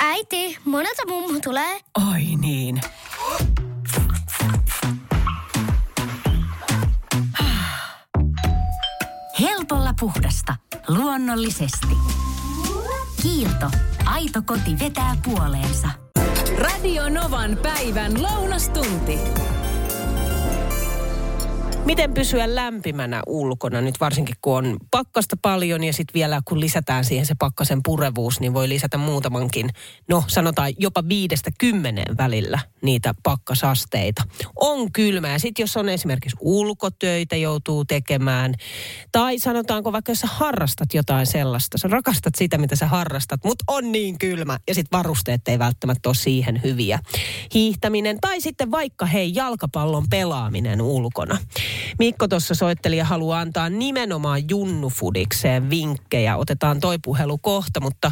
Äiti, monelta mummu tulee? Oi niin. Helpolla puhdasta. Luonnollisesti. Kiilto. Aito koti vetää puoleensa. Radio Novan päivän lounastunti. Miten pysyä lämpimänä ulkona, nyt varsinkin kun on pakkasta paljon ja sitten vielä kun lisätään siihen se pakkasen purevuus, niin voi lisätä muutamankin, no sanotaan jopa viidestä kymmeneen välillä niitä pakkasasteita. On kylmä ja sitten jos on esimerkiksi ulkotöitä joutuu tekemään tai sanotaanko vaikka jos sä harrastat jotain sellaista, sä rakastat sitä mitä sä harrastat, mutta on niin kylmä ja sitten varusteet ei välttämättä ole siihen hyviä. Hiihtäminen tai sitten vaikka hei jalkapallon pelaaminen ulkona. Mikko tuossa soitteli ja haluaa antaa nimenomaan Junnufudikseen vinkkejä. Otetaan toi puhelu kohta, mutta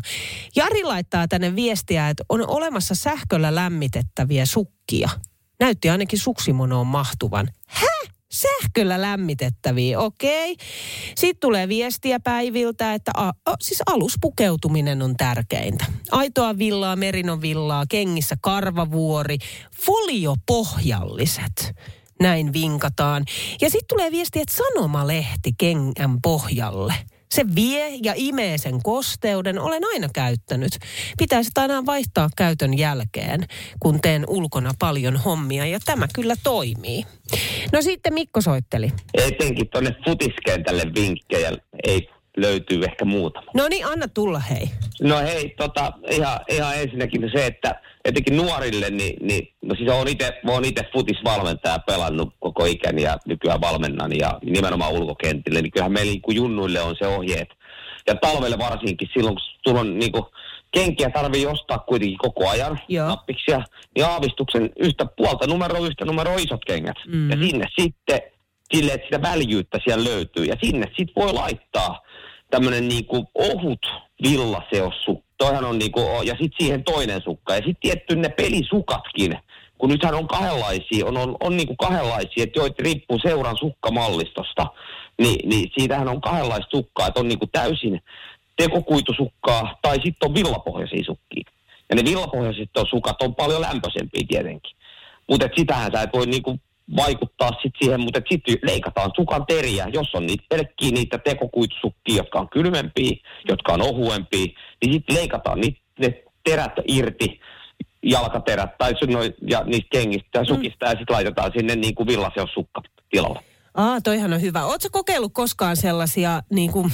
Jari laittaa tänne viestiä, että on olemassa sähköllä lämmitettäviä sukkia. Näytti ainakin suksimonoon mahtuvan. Hä? Sähköllä lämmitettäviä, okei. Okay. Sitten tulee viestiä päiviltä, että a, a, siis aluspukeutuminen on tärkeintä. Aitoa villaa, merinon villaa, kengissä karvavuori, foliopohjalliset näin vinkataan. Ja sitten tulee viesti, että sanomalehti kengän pohjalle. Se vie ja imee sen kosteuden. Olen aina käyttänyt. Pitäisi aina vaihtaa käytön jälkeen, kun teen ulkona paljon hommia. Ja tämä kyllä toimii. No sitten Mikko soitteli. Etenkin tuonne futiskentälle vinkkejä ei löytyy ehkä muutama. No niin, anna tulla hei. No hei, tota, ihan, ihan ensinnäkin se, että etenkin nuorille, niin, niin no siis olen itse, olen itse futisvalmentaja pelannut koko ikäni ja nykyään valmennan ja nimenomaan ulkokentille, niin kyllähän meillä niin junnuille on se ohjeet. Ja talvelle varsinkin silloin, kun sulla on niin kuin, kenkiä tarvii ostaa kuitenkin koko ajan, Joo. nappiksia, niin aavistuksen yhtä puolta numero yhtä numero isot kengät. Mm. Ja sinne sitten, sille, että sitä väljyyttä siellä löytyy. Ja sinne sitten voi laittaa tämmöinen niinku ohut villaseossukka. Toihan on niinku, ja sitten siihen toinen sukka. Ja sitten tietty ne pelisukatkin, kun nythän on kahdenlaisia, on, on, on niinku kahdenlaisia, että joita riippuu seuran sukkamallistosta, niin, niin siitähän on kahdenlaista sukkaa, että on niinku täysin tekokuitusukkaa tai sitten on villapohjaisia sukkia. Ja ne villapohjaiset on sukat on paljon lämpöisempiä tietenkin. Mutta sitähän sä et voi niinku vaikuttaa sit siihen, mutta sitten leikataan sukan teriä, jos on niitä pelkkiä niitä tekokuitusukkia, jotka on kylmempiä, jotka on ohuempia, niin sitten leikataan niitä, ne terät irti, jalkaterät tai no, ja niistä kengistä ja sukista mm. ja sitten laitetaan sinne niin kuin villaseossukka tilalle. Aa, toihan on hyvä. Oletko kokeillut koskaan sellaisia, niin kuin,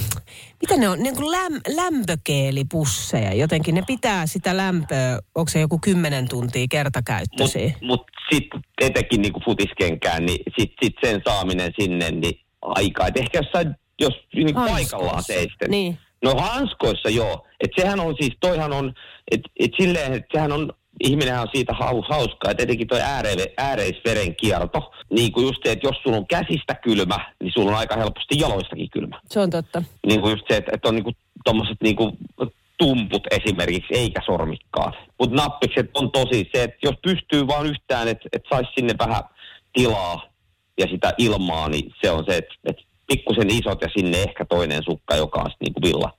mitä ne on, niin kuin läm, lämpökeelipusseja? Jotenkin ne pitää sitä lämpöä, onko se joku kymmenen tuntia kertakäyttöisiä? Mutta mut sitten etenkin niin kuin futiskenkään, niin sitten sit sen saaminen sinne, niin aika. Et ehkä jossain, jos niin kuin paikallaan teistä. Niin. No hanskoissa joo. Että sehän on siis, toihan on, että et silleen, että sehän on ihminenhän on siitä haus, hauskaa, että etenkin tuo ääre, ääreisveren kierto, niin kuin just se, että jos sulla on käsistä kylmä, niin sulla on aika helposti jaloistakin kylmä. Se on totta. Niin kuin just se, että, että on niin kuin tommoset niin kuin tumput esimerkiksi, eikä sormikkaat. Mutta nappikset on tosi se, että jos pystyy vaan yhtään, että, että saisi sinne vähän tilaa ja sitä ilmaa, niin se on se, että, että pikkusen isot ja sinne ehkä toinen sukka, joka on niin kuin villa,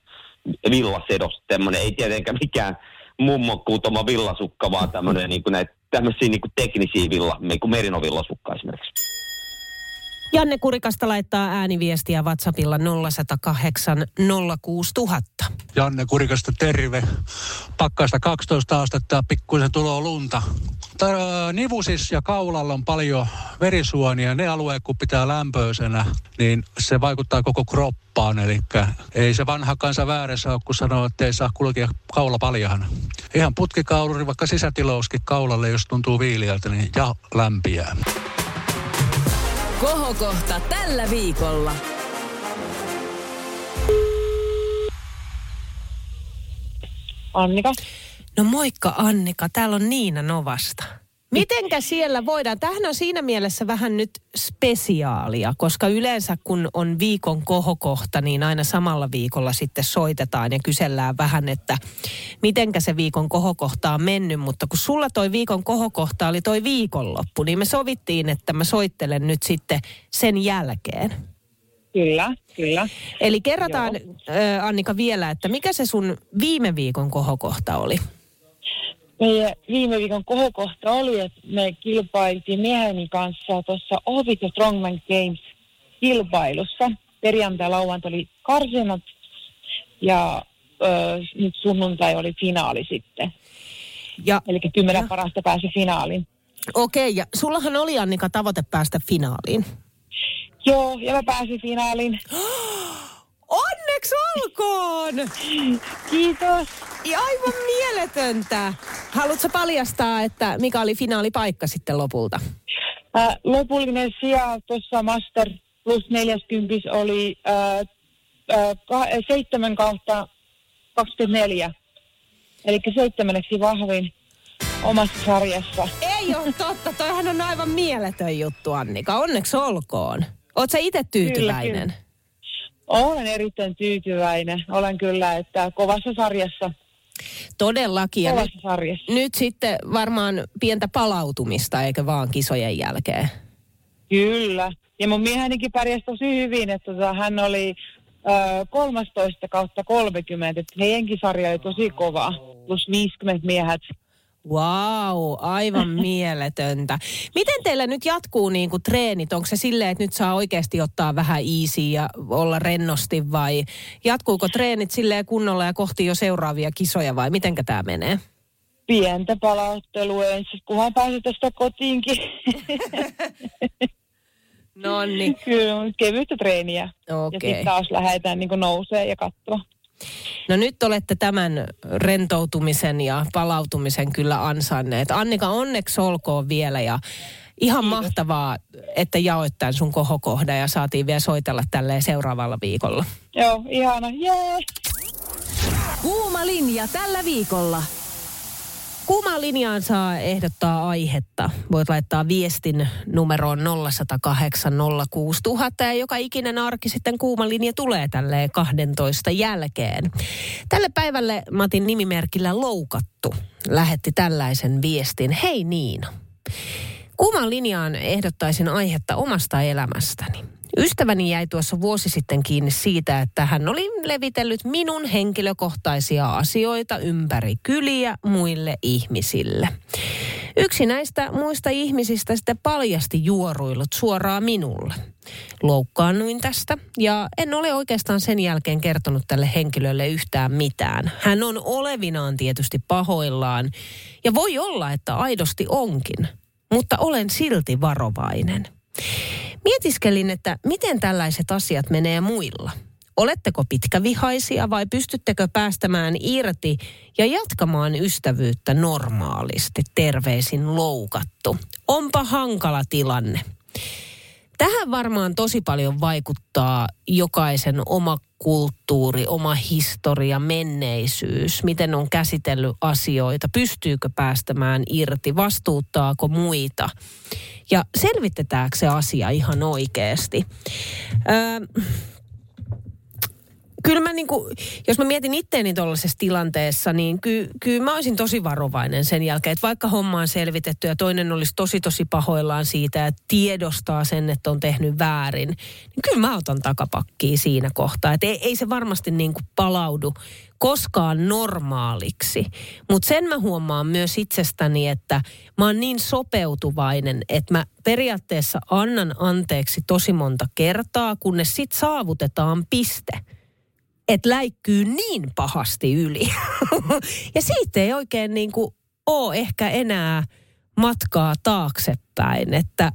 villasedos. Tämmöinen ei tietenkään mikään mummon kuutoma villasukka, vaan tämmöinen niin kuin näitä tämmöisiä niin kuin teknisiä villa, niin kuin merinovillasukka esimerkiksi. Janne Kurikasta laittaa ääniviestiä WhatsAppilla 0108 06000. Janne Kurikasta terve. Pakkaista 12 astetta ja pikkuisen tuloa lunta. Tää, nivusis ja kaulalla on paljon verisuonia. Ne alueet, kun pitää lämpöisenä, niin se vaikuttaa koko kroppaan. Eli ei se vanha kansa väärässä ole, kun sanoo, että ei saa kulkea kaula paljahana. Ihan putkikauluri, vaikka sisätilouskin kaulalle, jos tuntuu viiliältä, niin ja lämpiää. Kohokohta tällä viikolla. Annika. No moikka Annika, täällä on Niina Novasta. Mitenkä siellä voidaan? Tähän on siinä mielessä vähän nyt spesiaalia, koska yleensä kun on viikon kohokohta, niin aina samalla viikolla sitten soitetaan ja kysellään vähän, että mitenkä se viikon kohokohta on mennyt. Mutta kun sulla toi viikon kohokohta oli toi viikonloppu, niin me sovittiin, että mä soittelen nyt sitten sen jälkeen. Kyllä, kyllä. Eli kerrataan, ö, Annika, vielä, että mikä se sun viime viikon kohokohta oli? Meidän viime viikon kohokohta oli, että me kilpailtiin mieheni kanssa tuossa Office of Strongman Games kilpailussa. Perjantai lauantai oli karsinat ja ö, nyt sunnuntai oli finaali sitten. Ja Eli kymmenen parasta pääsi finaaliin. okei, ja sullahan oli Annika tavoite päästä finaaliin. Joo, ja mä pääsin finaaliin. Onneksi olkoon! Kiitos. Ja aivan mieletöntä. Haluatko paljastaa, että mikä oli finaalipaikka sitten lopulta? Äh, lopullinen sija tuossa Master plus 40 oli äh, äh, ka- 7 kautta 24. Eli seitsemänneksi vahvin omassa sarjassa. Ei ole totta, toihan on aivan mieletön juttu Annika. Onneksi olkoon. Oot sä itse tyytyväinen? kyllä. Olen erittäin tyytyväinen. Olen kyllä, että kovassa sarjassa. Todellakin. Ja nyt, sarjassa. nyt sitten varmaan pientä palautumista, eikä vaan kisojen jälkeen. Kyllä. Ja mun miehenikin pärjäsi tosi hyvin, että tota, hän oli ö, 13 kautta 30. Että heidänkin sarja oli tosi kova. Plus 50 miehet. Wow, aivan mieletöntä. Miten teillä nyt jatkuu niin kuin treenit? Onko se silleen, että nyt saa oikeasti ottaa vähän easy ja olla rennosti vai jatkuuko treenit silleen kunnolla ja kohti jo seuraavia kisoja vai mitenkä tämä menee? Pientä palauttelua ensin, kunhan pääsee tästä kotiinkin. No niin. Kyllä, kevyttä treeniä. Ja Okei. sitten taas lähdetään niin nousee ja katsoa. No nyt olette tämän rentoutumisen ja palautumisen kyllä ansanneet. Annika, onneksi olkoon vielä ja ihan mahtavaa, että jaoit tämän sun kohokohdan ja saatiin vielä soitella tälleen seuraavalla viikolla. Joo, ihana. Jee! Kuuma linja tällä viikolla. Kuumaan linjaan saa ehdottaa aihetta. Voit laittaa viestin numeroon 0108 06000 ja joka ikinen arki sitten kuuma linja tulee tälleen 12 jälkeen. Tälle päivälle Matin nimimerkillä Loukattu lähetti tällaisen viestin. Hei Niina. Kuuman linjaan ehdottaisin aihetta omasta elämästäni. Ystäväni jäi tuossa vuosi sitten kiinni siitä, että hän oli levitellyt minun henkilökohtaisia asioita ympäri kyliä muille ihmisille. Yksi näistä muista ihmisistä sitten paljasti juoruilut suoraan minulle. Loukkaannuin tästä ja en ole oikeastaan sen jälkeen kertonut tälle henkilölle yhtään mitään. Hän on olevinaan tietysti pahoillaan ja voi olla, että aidosti onkin, mutta olen silti varovainen. Mietiskelin, että miten tällaiset asiat menee muilla. Oletteko pitkävihaisia vai pystyttekö päästämään irti ja jatkamaan ystävyyttä normaalisti? Terveisin loukattu. Onpa hankala tilanne. Tähän varmaan tosi paljon vaikuttaa jokaisen oma kulttuuri, oma historia, menneisyys, miten on käsitellyt asioita, pystyykö päästämään irti, vastuuttaako muita? Ja selvitetäänkö se asia ihan oikeasti. Öö, kyllä mä niinku, jos mä mietin itteeni tuollaisessa tilanteessa, niin ky, kyllä mä olisin tosi varovainen sen jälkeen, että vaikka homma on selvitetty ja toinen olisi tosi tosi pahoillaan siitä ja tiedostaa sen, että on tehnyt väärin, niin kyllä mä otan takapakkiin siinä kohtaa. Että ei, ei se varmasti niinku palaudu koskaan normaaliksi. Mutta sen mä huomaan myös itsestäni, että mä oon niin sopeutuvainen, että mä periaatteessa annan anteeksi tosi monta kertaa, kunnes sit saavutetaan piste että läikkyy niin pahasti yli. ja siitä ei oikein niin kuin ole ehkä enää matkaa taaksepäin, että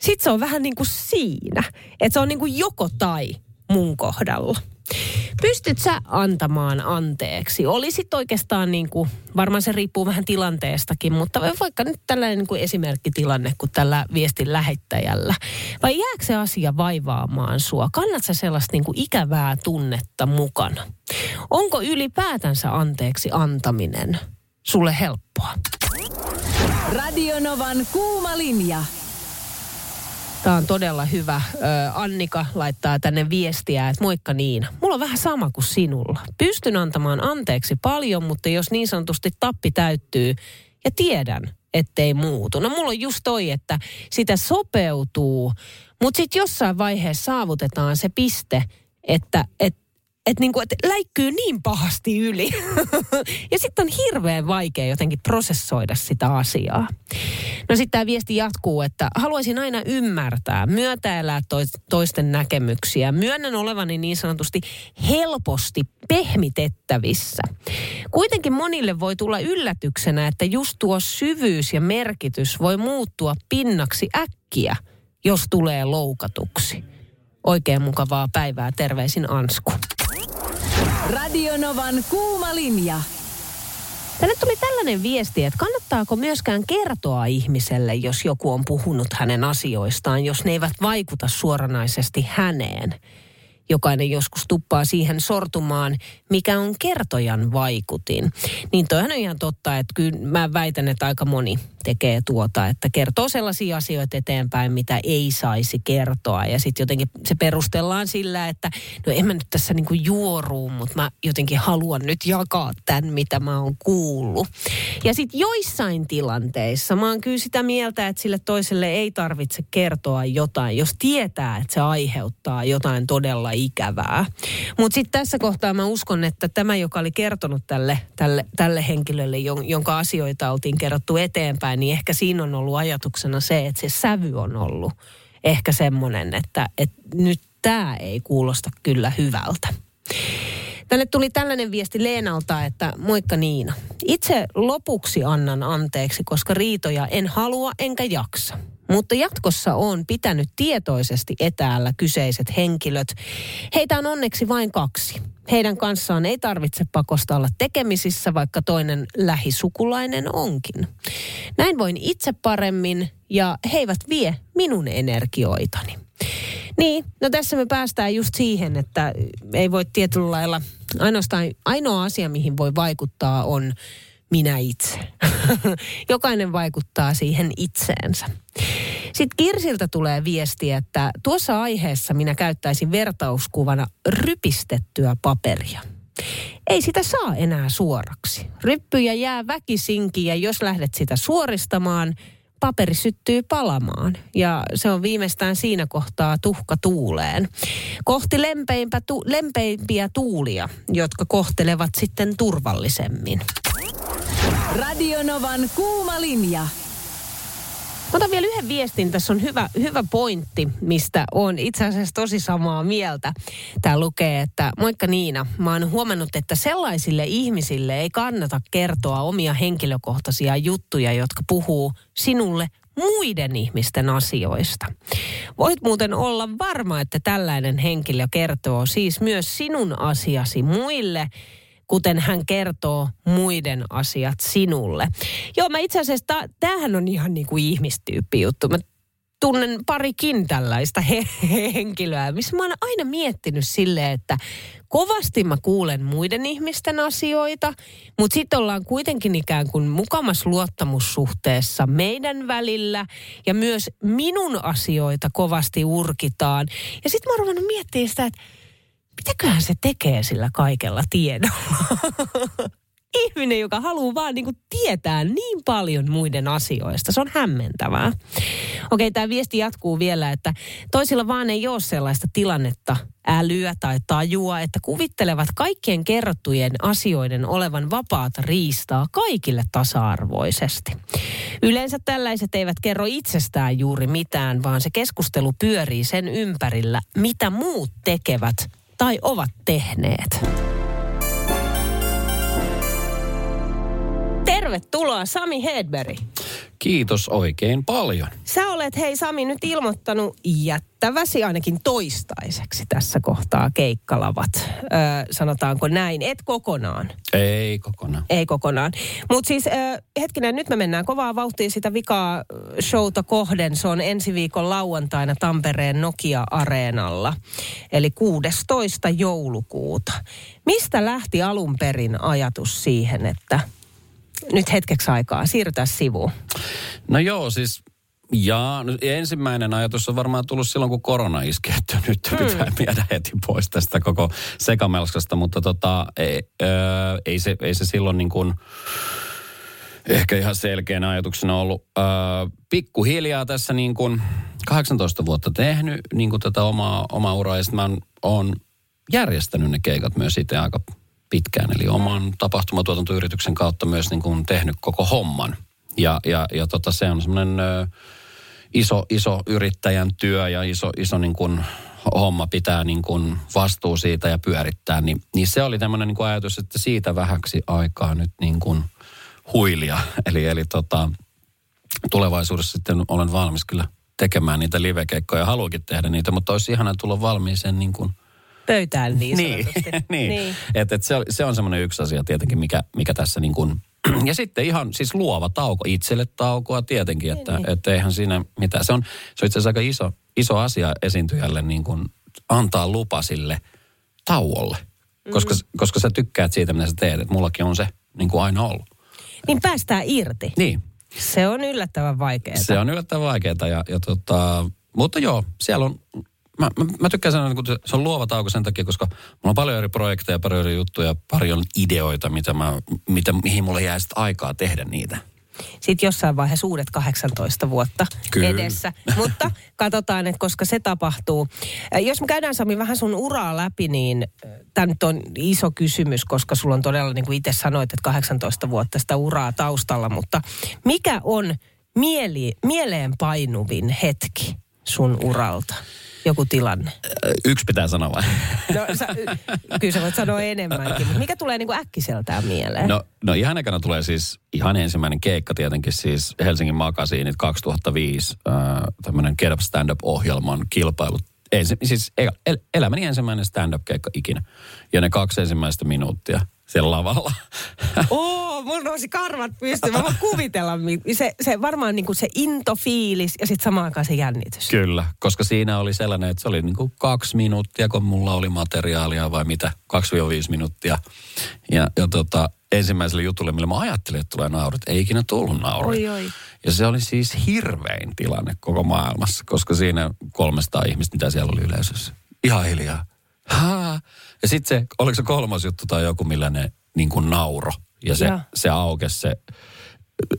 sit se on vähän niin kuin siinä, että se on niin kuin joko tai mun kohdalla. Pystyt sä antamaan anteeksi? Olisit oikeastaan niin kuin, varmaan se riippuu vähän tilanteestakin, mutta vaikka nyt tällainen niin kuin esimerkkitilanne kuin tällä viestin lähettäjällä. Vai jääkö se asia vaivaamaan sua? Kannat sä sellaista niin kuin ikävää tunnetta mukana? Onko ylipäätänsä anteeksi antaminen sulle helppoa? Radionovan kuuma linja. Tämä on todella hyvä. Annika laittaa tänne viestiä, että moikka Niina. Mulla on vähän sama kuin sinulla. Pystyn antamaan anteeksi paljon, mutta jos niin sanotusti tappi täyttyy ja tiedän, ettei muutu. No mulla on just toi, että sitä sopeutuu, mutta sitten jossain vaiheessa saavutetaan se piste, että et, et niinku, et läikkyy niin pahasti yli. ja sitten on hirveän vaikea jotenkin prosessoida sitä asiaa. No sitten tämä viesti jatkuu, että haluaisin aina ymmärtää, myötäelää toisten näkemyksiä. Myönnän olevani niin sanotusti helposti pehmitettävissä. Kuitenkin monille voi tulla yllätyksenä, että just tuo syvyys ja merkitys voi muuttua pinnaksi äkkiä, jos tulee loukatuksi. Oikein mukavaa päivää, terveisin Ansku. Radionovan kuuma linja. Tänne tuli tällainen viesti, että kannattaako myöskään kertoa ihmiselle, jos joku on puhunut hänen asioistaan, jos ne eivät vaikuta suoranaisesti häneen jokainen joskus tuppaa siihen sortumaan, mikä on kertojan vaikutin. Niin toihan on ihan totta, että kyllä mä väitän, että aika moni tekee tuota, että kertoo sellaisia asioita eteenpäin, mitä ei saisi kertoa. Ja sitten jotenkin se perustellaan sillä, että no en mä nyt tässä niinku juoruun, mutta mä jotenkin haluan nyt jakaa tämän, mitä mä oon kuullut. Ja sitten joissain tilanteissa mä oon kyllä sitä mieltä, että sille toiselle ei tarvitse kertoa jotain, jos tietää, että se aiheuttaa jotain todella ikävää. Mutta sitten tässä kohtaa mä uskon, että tämä, joka oli kertonut tälle, tälle, tälle henkilölle, jonka asioita oltiin kerrottu eteenpäin, niin ehkä siinä on ollut ajatuksena se, että se sävy on ollut ehkä semmoinen, että, että nyt tämä ei kuulosta kyllä hyvältä. Tänne tuli tällainen viesti Leenalta, että moikka Niina. Itse lopuksi annan anteeksi, koska riitoja en halua enkä jaksa. Mutta jatkossa on pitänyt tietoisesti etäällä kyseiset henkilöt. Heitä on onneksi vain kaksi. Heidän kanssaan ei tarvitse pakosta olla tekemisissä, vaikka toinen lähisukulainen onkin. Näin voin itse paremmin ja he eivät vie minun energioitani. Niin, no tässä me päästään just siihen, että ei voi tietyllä lailla, ainoastaan ainoa asia, mihin voi vaikuttaa on minä itse. Jokainen vaikuttaa siihen itseensä. Sitten Kirsiltä tulee viesti, että tuossa aiheessa minä käyttäisin vertauskuvana rypistettyä paperia. Ei sitä saa enää suoraksi. Ryppyjä jää väkisinkin ja jos lähdet sitä suoristamaan, paperi syttyy palamaan ja se on viimeistään siinä kohtaa tuhka tuuleen. Kohti tu, lempeimpiä tuulia, jotka kohtelevat sitten turvallisemmin. Radionovan kuuma linja. Otan vielä yhden viestin. Tässä on hyvä, hyvä pointti, mistä on itse asiassa tosi samaa mieltä. Tämä lukee, että moikka Niina, mä oon huomannut, että sellaisille ihmisille ei kannata kertoa omia henkilökohtaisia juttuja, jotka puhuu sinulle muiden ihmisten asioista. Voit muuten olla varma, että tällainen henkilö kertoo siis myös sinun asiasi muille – kuten hän kertoo muiden asiat sinulle. Joo, mä itse asiassa, ta, tämähän on ihan niin kuin ihmistyyppi juttu. Mä tunnen parikin tällaista he- henkilöä, missä mä oon aina miettinyt silleen, että kovasti mä kuulen muiden ihmisten asioita, mutta sitten ollaan kuitenkin ikään kuin mukamas luottamussuhteessa meidän välillä ja myös minun asioita kovasti urkitaan. Ja sitten mä oon ruvennut miettimään sitä, että mitäköhän se tekee sillä kaikella tiedolla? Ihminen, joka haluaa vaan niin kuin tietää niin paljon muiden asioista. Se on hämmentävää. Okei, tämä viesti jatkuu vielä, että toisilla vaan ei ole sellaista tilannetta, älyä tai tajua, että kuvittelevat kaikkien kerrottujen asioiden olevan vapaata riistaa kaikille tasa-arvoisesti. Yleensä tällaiset eivät kerro itsestään juuri mitään, vaan se keskustelu pyörii sen ympärillä, mitä muut tekevät tai ovat tehneet. Tervetuloa Sami Hedberg. Kiitos oikein paljon. Sä olet, hei Sami, nyt ilmoittanut jättäväsi ainakin toistaiseksi tässä kohtaa keikkalavat. Öö, sanotaanko näin, et kokonaan. Ei kokonaan. Ei kokonaan. Mutta siis öö, hetkinen, nyt me mennään kovaa vauhtia sitä vikaa showta kohden. Se on ensi viikon lauantaina Tampereen Nokia-areenalla. Eli 16. joulukuuta. Mistä lähti alun perin ajatus siihen, että nyt hetkeksi aikaa, siirrytään sivuun. No joo, siis ja no, ensimmäinen ajatus on varmaan tullut silloin, kun korona iski, että nyt pitää hmm. viedä heti pois tästä koko sekamelskasta, mutta tota, ei, ö, ei, se, ei se silloin niin kuin ehkä ihan selkeänä ajatuksena ollut. Öö, pikkuhiljaa tässä niin kuin 18 vuotta tehnyt niin kuin tätä omaa, omaa uraa ja sitten mä oon järjestänyt ne keikat myös itse aika pitkään. Eli oman tapahtumatuotantoyrityksen kautta myös niin kuin tehnyt koko homman. Ja, ja, ja tota, se on semmoinen iso, iso yrittäjän työ ja iso, iso niin kuin homma pitää niin kuin vastuu siitä ja pyörittää. Niin, niin se oli tämmöinen niin kuin ajatus, että siitä vähäksi aikaa nyt niin kuin huilia. Eli, eli tota, tulevaisuudessa sitten olen valmis kyllä tekemään niitä livekeikkoja. Haluankin tehdä niitä, mutta olisi ihana tulla valmiiseen niin kuin Pöytään niin niin, sanotusti. niin. niin. Et, et se, se on semmoinen yksi asia tietenkin, mikä, mikä tässä niin kuin, ja sitten ihan siis luova tauko, itselle taukoa tietenkin, että, Niin, että eihän siinä mitään. Se on, se on itse asiassa aika iso, iso asia esiintyjälle niin kuin antaa lupa sille tauolle, koska, koska sä tykkäät siitä, mitä sä teet. Et mullakin on se niin kuin aina ollut. Niin päästään irti. Niin, Se on yllättävän vaikeaa. se on yllättävän vaikeaa. Ja, ja tota, mutta joo, siellä on, mä, mä, mä tykkään sanoa, että se on luova tauko sen takia, koska mulla on paljon eri projekteja, paljon eri juttuja, paljon ideoita, mitä mä, mitä, mihin mulle jää sitten aikaa tehdä niitä. Sitten jossain vaiheessa uudet 18 vuotta Kyllä. edessä. Mutta katsotaan, että koska se tapahtuu. Äh, Jos me käydään Sami vähän sun uraa läpi, niin tämä nyt on iso kysymys, koska sulla on todella, niin kuin itse sanoit, että 18 vuotta sitä uraa taustalla. Mutta mikä on mieli, mieleen painuvin hetki sun uralta? Joku tilanne. Yksi pitää sanoa vai? No, sä, kyllä sä voit sanoa enemmänkin, mutta mikä tulee niin kuin äkkiseltään mieleen? No, no ihan ekana tulee siis ihan ensimmäinen keikka tietenkin siis Helsingin Makasiinit 2005, äh, tämmöinen Get Up Stand-up-ohjelman kilpailut. Ensi, siis eka- el, elämäni ensimmäinen stand-up-keikka ikinä. Ja ne kaksi ensimmäistä minuuttia siellä lavalla. Oo, mulla nousi karvat pystyyn. Mä voin kuvitella. Se, se varmaan niin kuin se intofiilis ja sitten samaan aikaan se jännitys. Kyllä, koska siinä oli sellainen, että se oli niin kuin kaksi minuuttia, kun mulla oli materiaalia vai mitä, 2-5 minuuttia. Ja, ja tota, ensimmäiselle jutulle, millä mä ajattelin, että tulee naurit, ei ikinä tullut naurit. Oi, oi. Ja se oli siis hirvein tilanne koko maailmassa, koska siinä 300 ihmistä, mitä siellä oli yleisössä. Ihan hiljaa. Haa. Ja sitten se, oliko se kolmas juttu tai joku, millä ne niin kuin nauro. Ja se, se aukesi se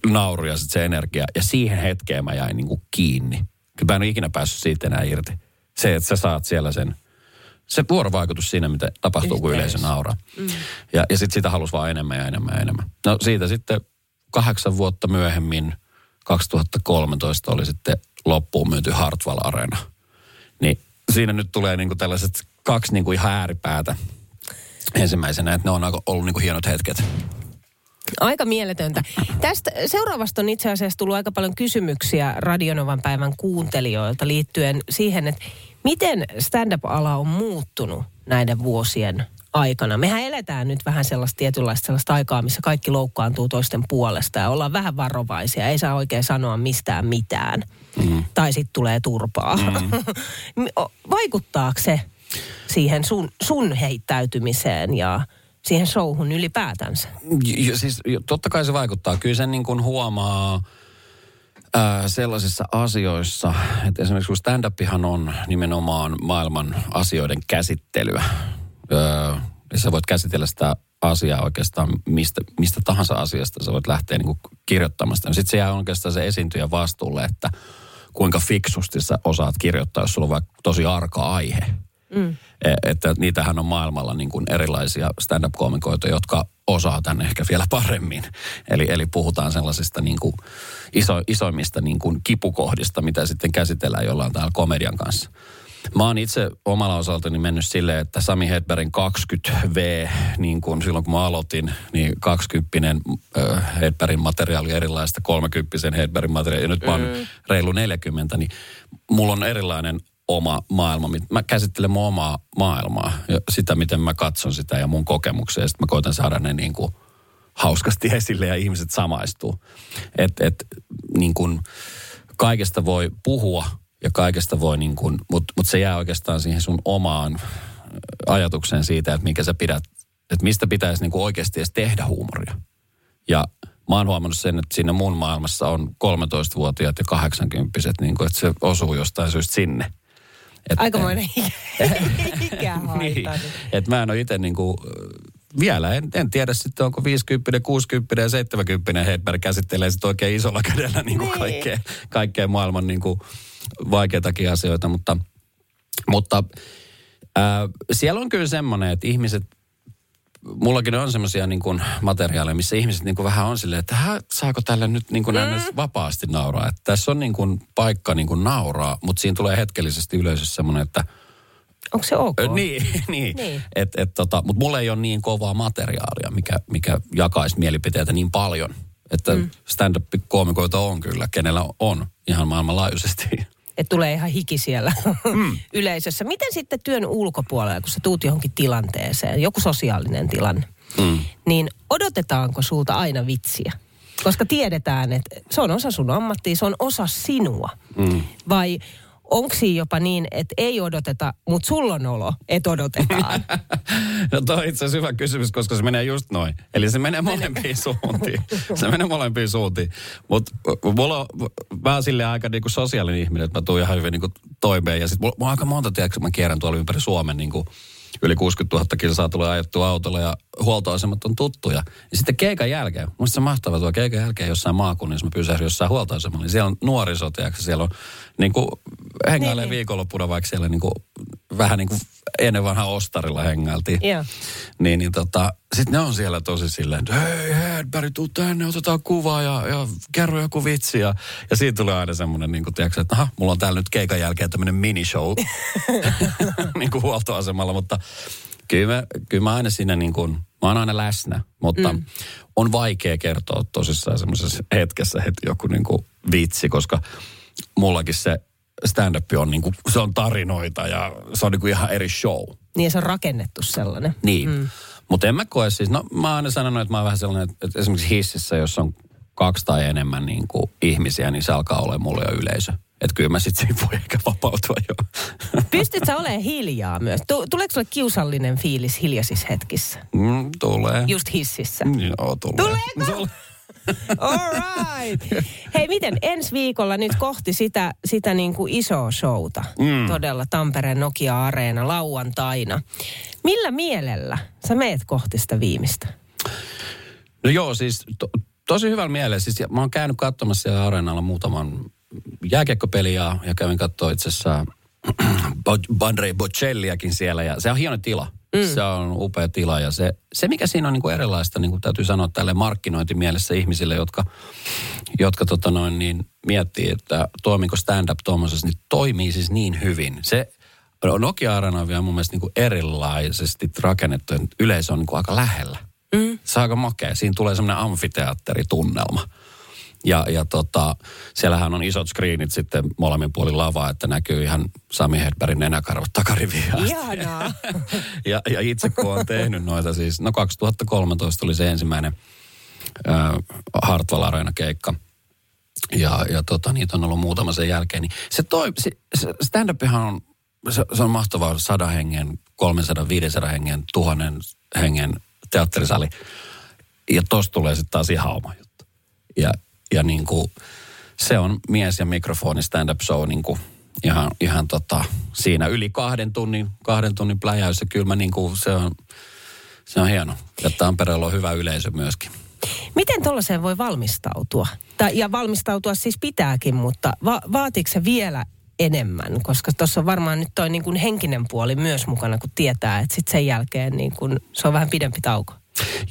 nauru ja sit se energia. Ja siihen hetkeen mä jäin niin kuin kiinni. Kyllä mä en ole ikinä päässyt siitä enää irti. Se, että sä saat siellä sen, se vuorovaikutus siinä, mitä tapahtuu, kun Yhteys. yleisö nauraa. Mm. Ja, ja sitten sitä halusi vaan enemmän ja enemmän ja enemmän. No siitä sitten kahdeksan vuotta myöhemmin, 2013 oli sitten loppuun myyty Hartwall Arena. Niin siinä nyt tulee niinku tällaiset kaksi niinku ihan ääripäätä ensimmäisenä, että ne on aika ollut niinku hienot hetket. Aika mieletöntä. Tästä seuraavasta on itse asiassa tullut aika paljon kysymyksiä Radionovan päivän kuuntelijoilta liittyen siihen, että miten stand-up-ala on muuttunut näiden vuosien aikana. Mehän eletään nyt vähän sellaista tietynlaista sellaista aikaa, missä kaikki loukkaantuu toisten puolesta ja ollaan vähän varovaisia. Ei saa oikein sanoa mistään mitään. Mm. Tai sitten tulee turpaa. Mm. Vaikuttaako se siihen sun, sun heittäytymiseen ja siihen showhun ylipäätänsä? J- j- siis jo- totta kai se vaikuttaa. Kyllä sen niin kuin huomaa ää, sellaisissa asioissa, että esimerkiksi kun stand-upihan on nimenomaan maailman asioiden käsittelyä. Öö, sä voit käsitellä sitä asiaa oikeastaan mistä, mistä tahansa asiasta. Sä voit lähteä niin kuin kirjoittamaan sitä. Sitten se jää oikeastaan se esiintyjän vastuulle, että kuinka fiksusti sä osaat kirjoittaa, jos sulla on vaikka tosi arka aihe. Mm. Että niitähän on maailmalla niin kuin erilaisia stand-up-koomikoita, jotka osaa tänne ehkä vielä paremmin. Eli, eli puhutaan sellaisista niin kuin iso, isoimmista niin kuin kipukohdista, mitä sitten käsitellään jollain täällä komedian kanssa. Mä oon itse omalla osaltani mennyt silleen, että Sami Hedbergin 20V, niin kuin silloin kun mä aloitin, niin 20 äh, Hedbergin materiaali erilaista, 30 Hedbergin materiaali, ja nyt mä oon reilu 40, niin mulla on erilainen oma maailma. Mä käsittelen mun omaa maailmaa ja sitä, miten mä katson sitä ja mun kokemuksia. Ja sitten mä koitan saada ne niin kuin hauskasti esille ja ihmiset samaistuu. Että et, niin kuin kaikesta voi puhua ja kaikesta voi niin kuin, mutta mut se jää oikeastaan siihen sun omaan ajatukseen siitä, että minkä sä pidät, että mistä pitäisi niin kuin oikeasti edes tehdä huumoria. Ja mä oon huomannut sen, että siinä mun maailmassa on 13-vuotiaat ja 80 niin kuin, että se osuu jostain syystä sinne. Et, Aikamoinen ikähaita. niin. Et mä en ole itse niinku, vielä en, en tiedä sitten, onko 50, 60 ja 70 Hedberg käsittelee sitten oikein isolla kädellä niin kuin Niin. kaikkea, kaikkea maailman niin kuin vaikeitakin asioita, mutta, mutta ää, siellä on kyllä semmoinen, että ihmiset, mullakin on semmoisia niin kuin materiaaleja, missä ihmiset niin kuin vähän on silleen, että saako tälle nyt niin kuin mm. vapaasti nauraa. Että tässä on niin kuin paikka niin kuin nauraa, mutta siinä tulee hetkellisesti yleisössä semmoinen, että Onko se ok? Ö, Niin, niin. Niin. Et, et, tota, mutta mulla ei ole niin kovaa materiaalia, mikä, mikä jakaisi mielipiteitä niin paljon. Että mm. stand-up-koomikoita on kyllä, kenellä on ihan maailmanlaajuisesti. Että tulee ihan hiki siellä mm. yleisössä. Miten sitten työn ulkopuolella, kun sä tuut johonkin tilanteeseen, joku sosiaalinen tilanne, Mm. niin odotetaanko sulta aina vitsiä? Koska tiedetään, että se on osa sun ammattia, se on osa sinua. Mm. Vai onko siinä jopa niin, että ei odoteta, mutta sulla on olo, että odotetaan? No toi on itse asiassa hyvä kysymys, koska se menee just noin. Eli se menee molempiin suuntiin. Se menee molempiin suuntiin. Mutta mulla on vähän silleen aika niinku sosiaalinen ihminen, että mä tuun ihan hyvin niinku toimeen. Ja sit mulla, mulla on aika monta, tiedätkö, mä kierrän tuolla ympäri Suomen niinku yli 60 000 kilsaa tulee ajettua autolla ja huoltoasemat on tuttuja. Ja sitten keikan jälkeen, musta se on mahtavaa tuo keikan jälkeen jossain maakunnissa, mä pysähdyn jossain huoltoasemalla, niin siellä on nuorisot, ja siellä on niin kuin hengailee Niin, viikonloppuna, vaikka siellä niin kuin, vähän niin kuin ennen vanhaa ostarilla hengailtiin. Niin, niin tota, sitten ne on siellä tosi silleen, että hei Hedberg, tuu tänne, otetaan kuvaa ja, ja kerro joku vitsi. Ja, ja siitä tulee aina semmoinen, niin kuin, tiedätkö, että aha, mulla on täällä nyt keikan jälkeen tämmöinen minishow niin kuin huoltoasemalla, mutta kyllä mä, kyllä mä aina siinä niin kuin, mä oon aina läsnä, mutta mm. on vaikea kertoa tosissaan semmoisessa hetkessä heti joku niin kuin vitsi, koska mullakin se stand-up on niin kuin, se on tarinoita ja se on niin kuin ihan eri show. niin se on rakennettu sellainen. Niin. Mm. Mutta en mä koe siis, no mä oon aina sanonut, että mä oon vähän sellainen, että, että esimerkiksi hississä, jos on kaksi tai enemmän niin kuin ihmisiä, niin se alkaa olla mulle jo yleisö. Että kyllä mä sitten siinä voi ehkä vapautua jo. Pystyt sä olemaan hiljaa myös? Tu- tuleeko sulle kiusallinen fiilis hiljaisissa hetkissä? Mm, tulee. Just hississä. Joo, tulee. Tuleeko? Tulee. All right. Hei, miten ensi viikolla nyt kohti sitä, sitä niin kuin isoa showta? Mm. Todella Tampereen Nokia-areena lauantaina. Millä mielellä sä meet kohti sitä viimeistä? No joo, siis to, tosi hyvällä mielellä. Siis mä oon käynyt katsomassa siellä areenalla muutaman jääkiekkopeliä ja, ja kävin katsoa itse asiassa Bandrei Bocelliakin siellä. Ja se on hieno tila. Mm. Se on upea tila ja se, se mikä siinä on niin kuin erilaista, niin kuin täytyy sanoa tälle markkinointimielessä ihmisille, jotka, jotka tota noin, niin miettii, että toimiko stand-up tuommoisessa, niin toimii siis niin hyvin. Se Nokia Arena on vielä mun mielestä niin kuin erilaisesti rakennettu, yleisö on niin kuin aika lähellä. Mm. Se on aika makea. Siinä tulee semmoinen amfiteatteritunnelma. Ja, ja tota, siellähän on isot screenit sitten molemmin puolin lavaa, että näkyy ihan Sami Hedbergin nenäkarvat asti. Ihanaa. ja, ja itse kun olen tehnyt noita siis, no 2013 oli se ensimmäinen äh, Hartwall Arena keikka. Ja, ja tota, niitä on ollut muutama sen jälkeen. Niin se, toi, se, se stand-upihan on, se, se on mahtavaa, 100 hengen, 300, 500 hengen, tuhannen hengen teatterisali. Ja tosta tulee sitten taas ihan oma juttu. Ja, ja niin kuin, se on mies ja mikrofoni stand-up show niin kuin ihan, ihan tota, siinä yli kahden tunnin, kahden tunnin pläjäys. Ja kyllä mä niin kuin, se on, se on hieno. Ja Tampereella on hyvä yleisö myöskin. Miten tuollaiseen voi valmistautua? Tai, ja valmistautua siis pitääkin, mutta va- vaatiiko se vielä enemmän? Koska tuossa on varmaan nyt toi niin kuin henkinen puoli myös mukana, kun tietää, että sitten sen jälkeen niin kuin, se on vähän pidempi tauko.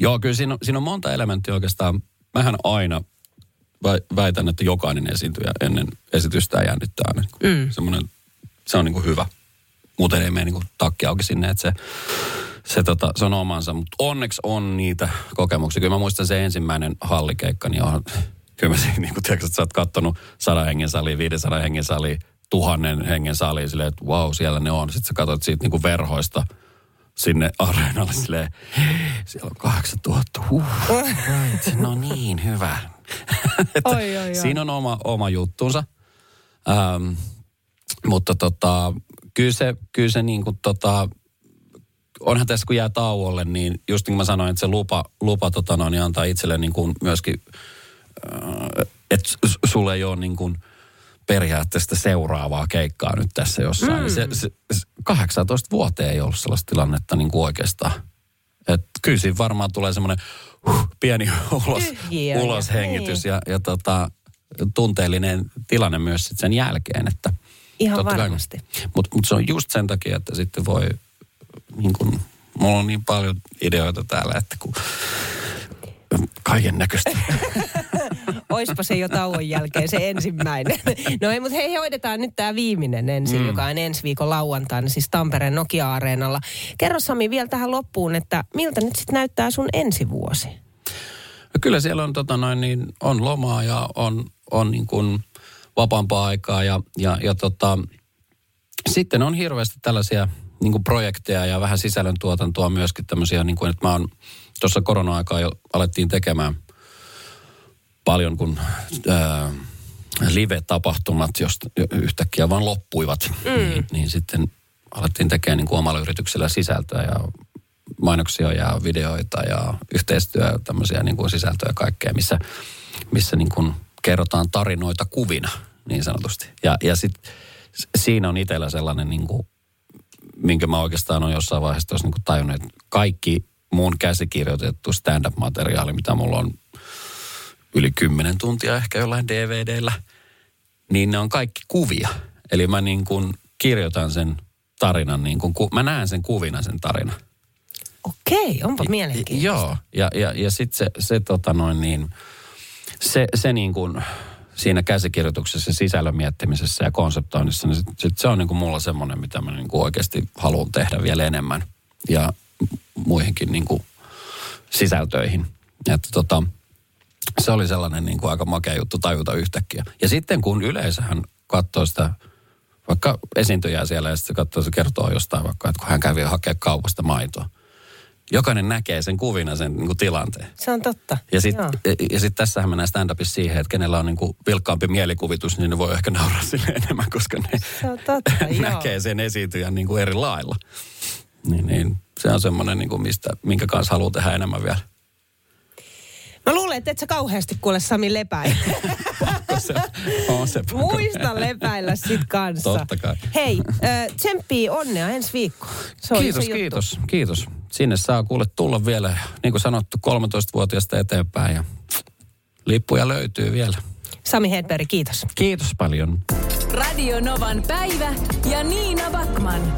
Joo, kyllä siinä on, siinä on monta elementtiä oikeastaan. Mähän aina väitän, että jokainen esiintyjä ennen esitystä jännittää aina. Mm. Semmoinen, se on niin kuin hyvä. Muuten ei mene niin kuin takki auki sinne, että se, se, tota, se on omansa. Mutta onneksi on niitä kokemuksia. Kyllä mä muistan se ensimmäinen hallikeikka, niin on, kyllä mä siinä, niin kuin tiedätkö, että sä oot kattonut 100 hengen saliin, 500 hengen saliin, tuhannen hengen saliin silleen, että wow, siellä ne on. Sitten sä katsot siitä niin kuin verhoista sinne areenalle silleen, siellä on 8000, huh, right, no niin, hyvä. Että Oi, oi, oi. Siinä on oma, oma juttunsa. Ähm, mutta tota, kyllä se, kyllä se niin kuin tota, onhan tässä kun jää tauolle, niin just niin kuin mä sanoin, että se lupa, lupa tota noin, niin antaa itselle niin kuin myöskin, äh, että sulle ei ole niin kuin periaatteessa seuraavaa keikkaa nyt tässä jossain. Mm. Se, se, se, 18 vuoteen ei ollut sellaista tilannetta niin kuin oikeastaan. Et kyllä siinä varmaan tulee semmoinen huh, pieni ulos, Tyhjiö ja- uloshengitys niin. ja, ja tota, tunteellinen tilanne myös sit sen jälkeen. Että Ihan varmasti. Mutta mut se on just sen takia, että sitten voi, niin kun, mulla on niin paljon ideoita täällä, että kun kaiken näköistä. Oispa se jo tauon jälkeen se ensimmäinen. No ei, mutta hei, hoidetaan nyt tämä viimeinen ensin, mm. joka on ensi viikon lauantaina, siis Tampereen Nokia-areenalla. Kerro Sami vielä tähän loppuun, että miltä nyt sitten näyttää sun ensi vuosi? No kyllä siellä on, tota noin, niin, on lomaa ja on, on niin kuin vapaampaa aikaa ja, ja, ja tota, sitten on hirveästi tällaisia niin kuin projekteja ja vähän sisällöntuotantoa myöskin tämmöisiä, niin kuin, että mä oon tuossa korona-aikaa jo alettiin tekemään paljon, kun ää, live-tapahtumat, jos yhtäkkiä vaan loppuivat, mm. niin, niin sitten alettiin tekemään niin kuin omalla yrityksellä sisältöä ja mainoksia ja videoita ja yhteistyö, tämmöisiä niin kuin sisältöjä ja kaikkea, missä, missä niin kuin kerrotaan tarinoita kuvina niin sanotusti. Ja, ja sit siinä on itsellä sellainen, niin kuin, minkä mä oikeastaan on jossain vaiheessa tuossa niin kuin tajunnut, että kaikki mun käsikirjoitettu stand-up-materiaali, mitä mulla on yli 10 tuntia ehkä jollain DVDllä, niin ne on kaikki kuvia. Eli mä niin kuin kirjoitan sen tarinan, niin kuin, ku- mä näen sen kuvina sen tarinan. Okei, onpa mielenkiintoista. Joo, ja, ja, ja sitten se, se, tota noin niin, se, se niin kuin siinä käsikirjoituksessa, sisällön miettimisessä ja konseptoinnissa, niin sit, sit se on niin kuin mulla semmoinen, mitä mä niin kuin oikeasti haluan tehdä vielä enemmän. Ja muihinkin niin kuin sisältöihin. Että tota, se oli sellainen niin kuin aika makea juttu tajuta yhtäkkiä. Ja sitten kun yleisöhän katsoo sitä, vaikka esiintyjää siellä ja sitten se katsoo, se kertoo jostain vaikka, että kun hän kävi hakemaan kaupasta maitoa. Jokainen näkee sen kuvina sen niin kuin tilanteen. Se on totta. Ja sitten Joo. ja sit tässähän mennään stand-upissa siihen, että kenellä on niinku vilkkaampi mielikuvitus, niin ne voi ehkä nauraa sille enemmän, koska ne Se on totta, joo. näkee sen esiintyjän niinku eri lailla. Niin, niin se on semmoinen, niinku mistä, minkä kanssa haluaa tehdä enemmän vielä. Mä luulen, että et sä kauheasti kuule Sami lepäillä. Se, on se Muista lepäillä sit kanssa. Totta kai. Hei, äh, tsemppii onnea ensi viikko. Se on Kiitos, iso juttu. kiitos, kiitos. Sinne saa kuule tulla vielä, niin kuin sanottu, 13-vuotiaasta eteenpäin ja lippuja löytyy vielä. Sami Hedberg, kiitos. Kiitos paljon. Radio Novan päivä ja Niina Backman.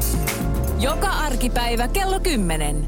Joka arkipäivä kello 10.